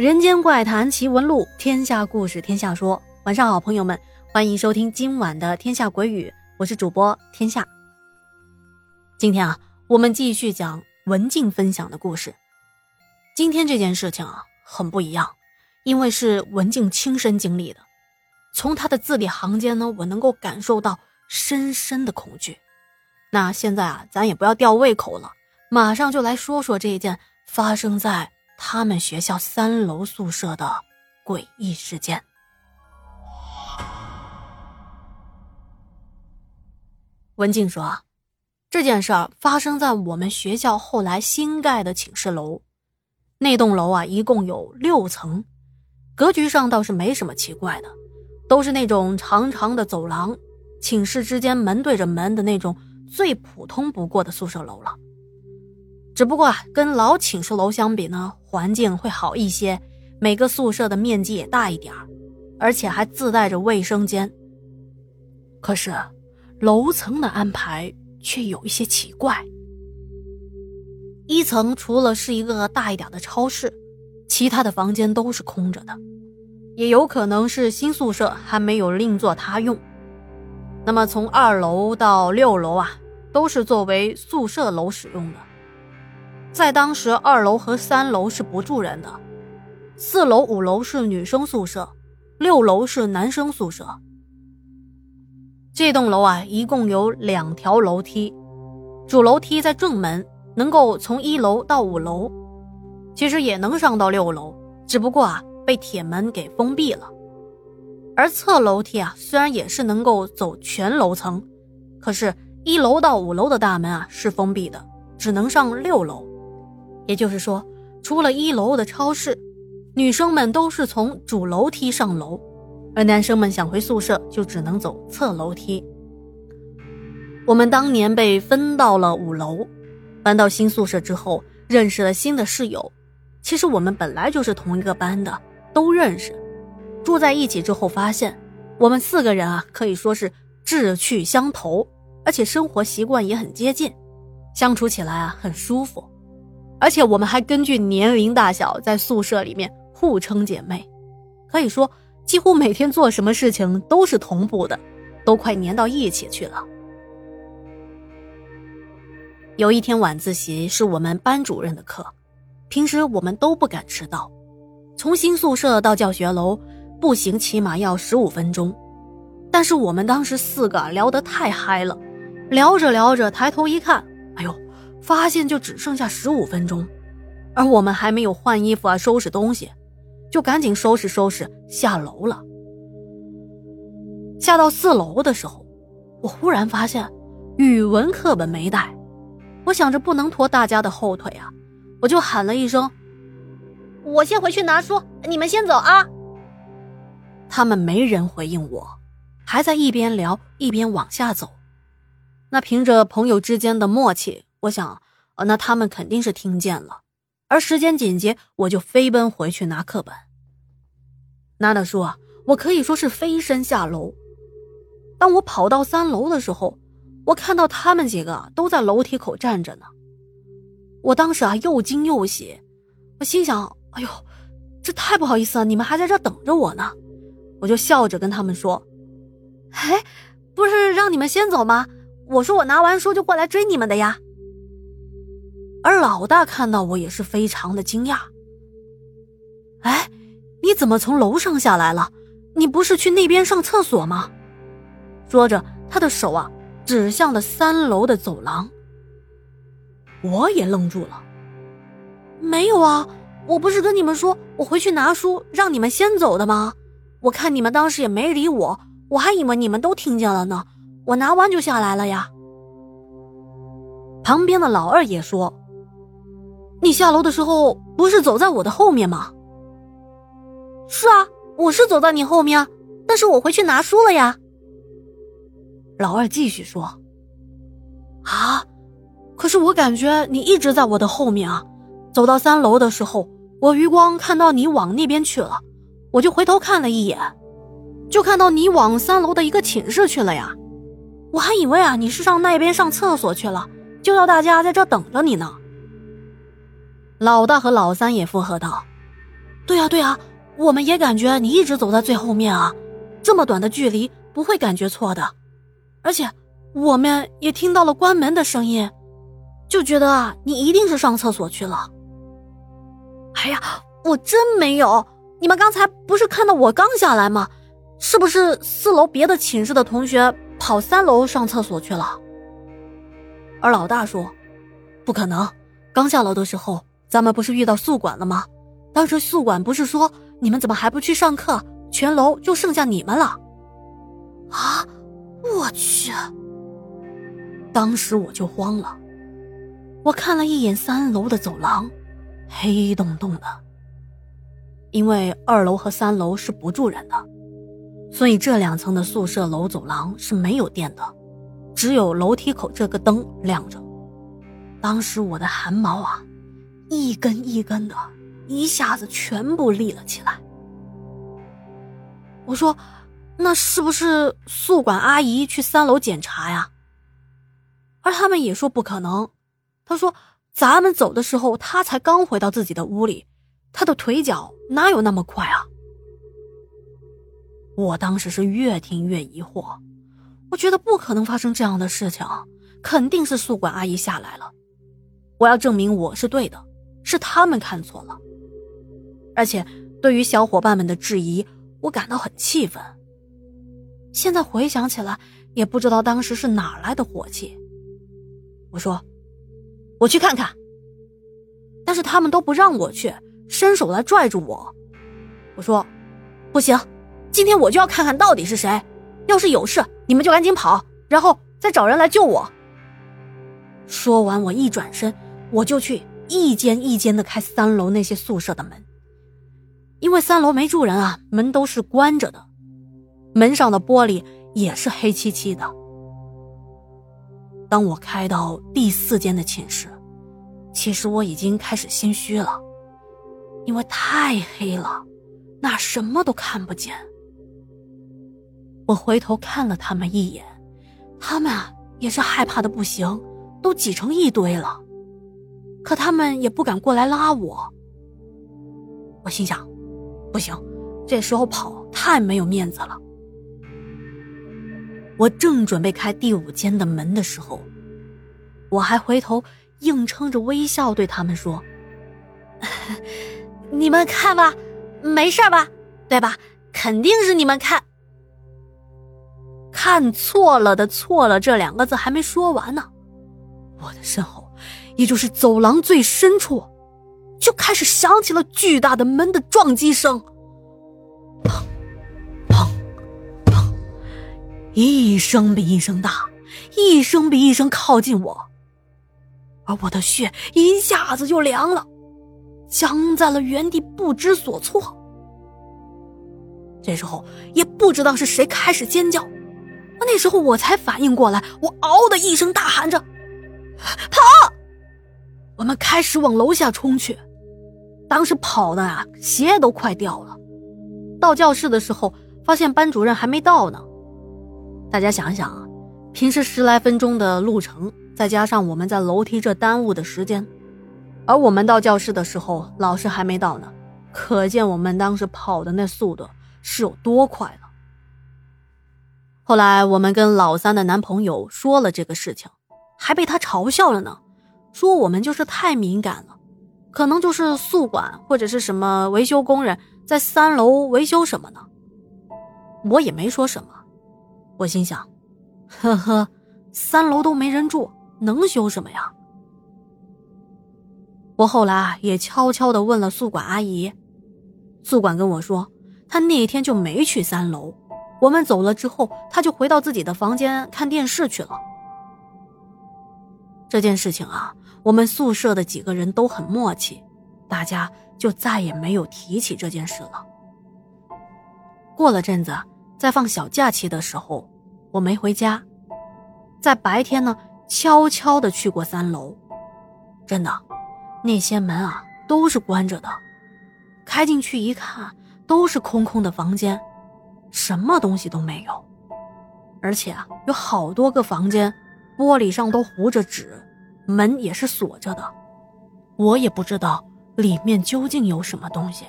人间怪谈奇闻录，天下故事天下说。晚上好，朋友们，欢迎收听今晚的《天下鬼语》，我是主播天下。今天啊，我们继续讲文静分享的故事。今天这件事情啊，很不一样，因为是文静亲身经历的。从他的字里行间呢，我能够感受到深深的恐惧。那现在啊，咱也不要吊胃口了，马上就来说说这一件发生在他们学校三楼宿舍的诡异事件。文静说：“这件事儿发生在我们学校后来新盖的寝室楼，那栋楼啊，一共有六层，格局上倒是没什么奇怪的，都是那种长长的走廊，寝室之间门对着门的那种。”最普通不过的宿舍楼了，只不过，跟老寝室楼相比呢，环境会好一些，每个宿舍的面积也大一点而且还自带着卫生间。可是，楼层的安排却有一些奇怪。一层除了是一个大一点的超市，其他的房间都是空着的，也有可能是新宿舍还没有另作他用。那么从二楼到六楼啊，都是作为宿舍楼使用的。在当时，二楼和三楼是不住人的，四楼、五楼是女生宿舍，六楼是男生宿舍。这栋楼啊，一共有两条楼梯，主楼梯在正门，能够从一楼到五楼，其实也能上到六楼，只不过啊，被铁门给封闭了。而侧楼梯啊，虽然也是能够走全楼层，可是，一楼到五楼的大门啊是封闭的，只能上六楼。也就是说，除了一楼的超市，女生们都是从主楼梯上楼，而男生们想回宿舍就只能走侧楼梯。我们当年被分到了五楼，搬到新宿舍之后，认识了新的室友。其实我们本来就是同一个班的，都认识。住在一起之后，发现我们四个人啊，可以说是志趣相投，而且生活习惯也很接近，相处起来啊很舒服。而且我们还根据年龄大小，在宿舍里面互称姐妹，可以说几乎每天做什么事情都是同步的，都快粘到一起去了。有一天晚自习是我们班主任的课，平时我们都不敢迟到，从新宿舍到教学楼。步行起码要十五分钟，但是我们当时四个聊得太嗨了，聊着聊着抬头一看，哎呦，发现就只剩下十五分钟，而我们还没有换衣服啊，收拾东西，就赶紧收拾收拾下楼了。下到四楼的时候，我忽然发现语文课本没带，我想着不能拖大家的后腿啊，我就喊了一声：“我先回去拿书，你们先走啊。”他们没人回应我，还在一边聊一边往下走。那凭着朋友之间的默契，我想，呃，那他们肯定是听见了。而时间紧急，我就飞奔回去拿课本。娜娜说：“我可以说是飞身下楼。当我跑到三楼的时候，我看到他们几个都在楼梯口站着呢。我当时啊，又惊又喜，我心想：哎呦，这太不好意思了，你们还在这等着我呢。”我就笑着跟他们说：“哎，不是让你们先走吗？我说我拿完书就过来追你们的呀。”而老大看到我也是非常的惊讶。“哎，你怎么从楼上下来了？你不是去那边上厕所吗？”说着，他的手啊指向了三楼的走廊。我也愣住了。“没有啊，我不是跟你们说我回去拿书，让你们先走的吗？”我看你们当时也没理我，我还以为你们都听见了呢。我拿完就下来了呀。旁边的老二也说：“你下楼的时候不是走在我的后面吗？”“是啊，我是走在你后面，但是我回去拿书了呀。”老二继续说：“啊，可是我感觉你一直在我的后面啊。走到三楼的时候，我余光看到你往那边去了。”我就回头看了一眼，就看到你往三楼的一个寝室去了呀。我还以为啊你是上那边上厕所去了，就要大家在这等着你呢。老大和老三也附和道：“对呀对呀，我们也感觉你一直走在最后面啊，这么短的距离不会感觉错的，而且我们也听到了关门的声音，就觉得啊，你一定是上厕所去了。哎呀，我真没有，你们刚才不是看到我刚下来吗？是不是四楼别的寝室的同学跑三楼上厕所去了？而老大说：“不可能，刚下楼的时候，咱们不是遇到宿管了吗？当时宿管不是说你们怎么还不去上课？全楼就剩下你们了。”啊！我去！当时我就慌了，我看了一眼三楼的走廊，黑洞洞的。因为二楼和三楼是不住人的，所以这两层的宿舍楼走廊是没有电的。只有楼梯口这个灯亮着，当时我的汗毛啊，一根一根的，一下子全部立了起来。我说：“那是不是宿管阿姨去三楼检查呀？”而他们也说不可能。他说：“咱们走的时候，他才刚回到自己的屋里，他的腿脚哪有那么快啊？”我当时是越听越疑惑。我觉得不可能发生这样的事情，肯定是宿管阿姨下来了。我要证明我是对的，是他们看错了。而且对于小伙伴们的质疑，我感到很气愤。现在回想起来，也不知道当时是哪来的火气。我说：“我去看看。”但是他们都不让我去，伸手来拽住我。我说：“不行，今天我就要看看到底是谁。”要是有事，你们就赶紧跑，然后再找人来救我。说完，我一转身，我就去一间一间的开三楼那些宿舍的门，因为三楼没住人啊，门都是关着的，门上的玻璃也是黑漆漆的。当我开到第四间的寝室，其实我已经开始心虚了，因为太黑了，那什么都看不见。我回头看了他们一眼，他们啊也是害怕的不行，都挤成一堆了。可他们也不敢过来拉我。我心想，不行，这时候跑太没有面子了。我正准备开第五间的门的时候，我还回头硬撑着微笑对他们说：“ 你们看吧，没事吧？对吧？肯定是你们看。”看错了的错了这两个字还没说完呢，我的身后，也就是走廊最深处，就开始响起了巨大的门的撞击声，砰，砰，砰，一声比一声大，一声比一声靠近我，而我的血一下子就凉了，僵在了原地不知所措。这时候也不知道是谁开始尖叫。那时候我才反应过来，我嗷的一声大喊着：“跑！”我们开始往楼下冲去。当时跑的啊，鞋都快掉了。到教室的时候，发现班主任还没到呢。大家想想啊，平时十来分钟的路程，再加上我们在楼梯这耽误的时间，而我们到教室的时候，老师还没到呢，可见我们当时跑的那速度是有多快了。后来我们跟老三的男朋友说了这个事情，还被他嘲笑了呢，说我们就是太敏感了，可能就是宿管或者是什么维修工人在三楼维修什么呢？我也没说什么，我心想，呵呵，三楼都没人住，能修什么呀？我后来也悄悄的问了宿管阿姨，宿管跟我说，他那一天就没去三楼。我们走了之后，他就回到自己的房间看电视去了。这件事情啊，我们宿舍的几个人都很默契，大家就再也没有提起这件事了。过了阵子，在放小假期的时候，我没回家，在白天呢，悄悄的去过三楼。真的，那些门啊都是关着的，开进去一看，都是空空的房间。什么东西都没有，而且啊，有好多个房间，玻璃上都糊着纸，门也是锁着的。我也不知道里面究竟有什么东西。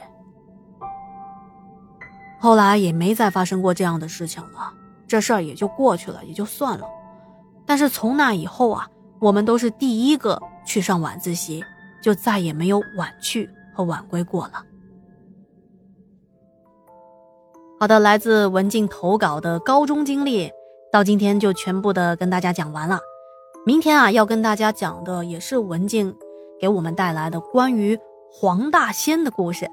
后来也没再发生过这样的事情了，这事儿也就过去了，也就算了。但是从那以后啊，我们都是第一个去上晚自习，就再也没有晚去和晚归过了。好的，来自文静投稿的高中经历，到今天就全部的跟大家讲完了。明天啊，要跟大家讲的也是文静给我们带来的关于黄大仙的故事。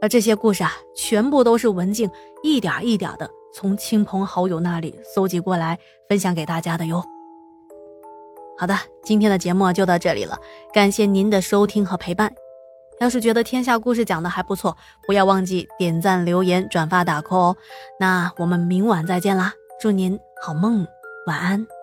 而这些故事啊，全部都是文静一点一点的从亲朋好友那里搜集过来，分享给大家的哟。好的，今天的节目就到这里了，感谢您的收听和陪伴。要是觉得天下故事讲的还不错，不要忘记点赞、留言、转发、打 call 哦。那我们明晚再见啦，祝您好梦，晚安。